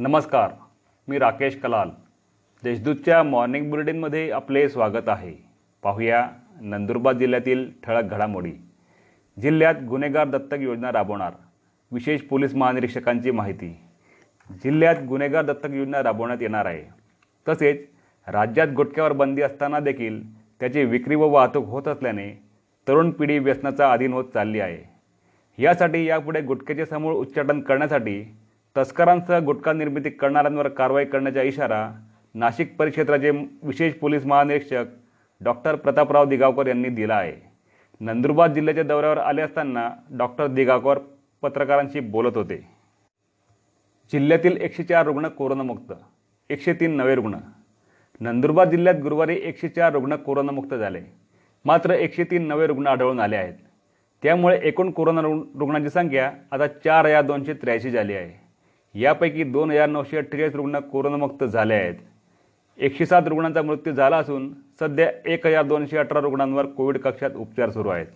नमस्कार मी राकेश कलाल. देशदूतच्या मॉर्निंग बुलेटिनमध्ये आपले स्वागत आहे. पाहूया नंदुरबार जिल्ह्यातील ठळक घडामोडी. जिल्ह्यात गुन्हेगार दत्तक योजना राबवणार विशेष पोलीस महानिरीक्षकांची माहिती. जिल्ह्यात गुन्हेगार दत्तक योजना राबवण्यात येणार आहे. तसेच राज्यात गुटख्यावर बंदी असताना देखील त्याची विक्री व वाहतूक होत असल्याने तरुण पिढी व्यसनाचा अधीन होत चालली आहे. यासाठी यापुढे गुटख्याचे समूळ उच्चाटन करण्यासाठी तस्करांसह गुटखा निर्मिती करणाऱ्यांवर कारवाई करण्याचा इशारा नाशिक परिक्षेत्राचे विशेष पोलीस महानिरीक्षक डॉक्टर प्रतापराव दिगावकर यांनी दिला आहे. नंदुरबार जिल्ह्याच्या दौऱ्यावर आले असताना डॉक्टर दिगावकर पत्रकारांशी बोलत होते. जिल्ह्यातील एकशे चार रुग्ण कोरोनामुक्त एकशे तीन नवे रुग्ण. नंदुरबार जिल्ह्यात गुरुवारी एकशे चार रुग्ण कोरोनामुक्त झाले. मात्र एकशे तीन नवे रुग्ण आढळून आले आहेत. त्यामुळे एकूण कोरोना रुग्ण- रुग्णांची संख्या आता चार हजार दोनशे त्र्याऐंशी झाली आहे. यापैकी दोन हजार नऊशे अठ्ठेचाळीस रुग्ण कोरोनामुक्त झाले आहेत. एकशे सात रुग्णांचा मृत्यू झाला असून सध्या एक हजार दोनशे अठरा रुग्णांवर कोविड कक्षात उपचार सुरू आहेत.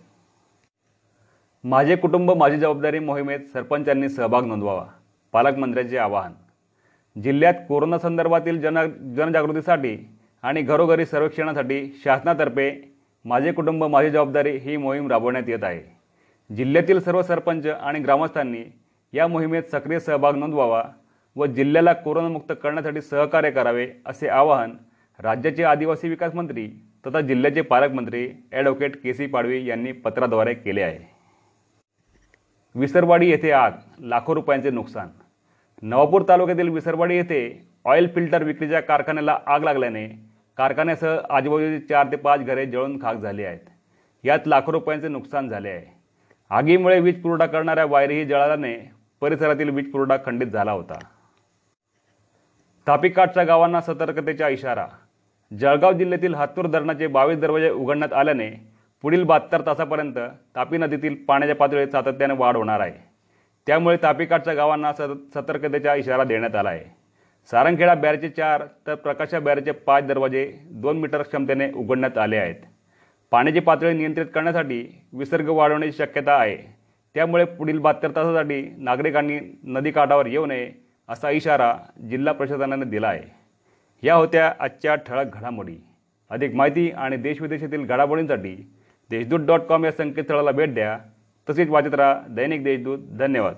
माझे कुटुंब माझी जबाबदारी मोहिमेत सरपंचांनी सहभाग नोंदवावा. पालकमंत्र्यांचे आवाहन. जिल्ह्यात कोरोना संदर्भातील जन जनजागृतीसाठी आणि घरोघरी सर्वेक्षणासाठी शासनातर्फे माझे कुटुंब माझी जबाबदारी ही मोहीम राबवण्यात येत आहे. जिल्ह्यातील सर्व सरपंच आणि ग्रामस्थांनी या मोहिमेत सक्रिय सहभाग नोंदवावा व जिल्ह्याला कोरोनामुक्त करण्यासाठी सहकार्य करावे असे आवाहन राज्याचे आदिवासी विकास मंत्री तथा जिल्ह्याचे पालकमंत्री ॲडव्होकेट के सी पाडवी यांनी पत्राद्वारे केले आहे. विसरवाडी येथे आग लाखो रुपयांचे नुकसान. नवापूर तालुक्यातील विसरवाडी येथे ऑइल फिल्टर विक्रीच्या कारखान्याला आग लागल्याने कारखान्यासह आजूबाजूचे चार ते पाच घरे जळून खाक झाली आहेत. यात लाखो रुपयांचे नुकसान झाले आहे. आगीमुळे वीज पुरवठा करणाऱ्या वायरीही जळाल्याने परिसरातील वीज पुरवठा खंडित झाला होता. तापीकाठच्या गावांना सतर्कतेचा इशारा. जळगाव जिल्ह्यातील हातूर धरणाचे बावीस दरवाजे उघडण्यात आल्याने पुढील बहात्तर तासापर्यंत तापी नदीतील पाण्याच्या पातळीत सातत्याने वाढ होणार आहे. त्यामुळे तापीकाठच्या गावांना सत सतर्कतेचा इशारा देण्यात आला आहे. सारंगखेडा बॅरचे चार तर प्रकाशा बॅरचे पाच दरवाजे दोन मीटर क्षमतेने उघडण्यात आले आहेत. पाण्याची पातळी नियंत्रित करण्यासाठी विसर्ग वाढवण्याची शक्यता आहे. त्यामुळे पुढील बहात्तर तासासाठी नागरिकांनी नदीकाठावर येऊ नये असा इशारा जिल्हा प्रशासनाने दिला आहे. या होत्या आजच्या ठळक घडामोडी. अधिक माहिती आणि देशविदेशातील घडामोडींसाठी देशदूत डॉट कॉम या संकेतस्थळाला भेट द्या. तसेच वाचत राहा दैनिक देशदूत. धन्यवाद.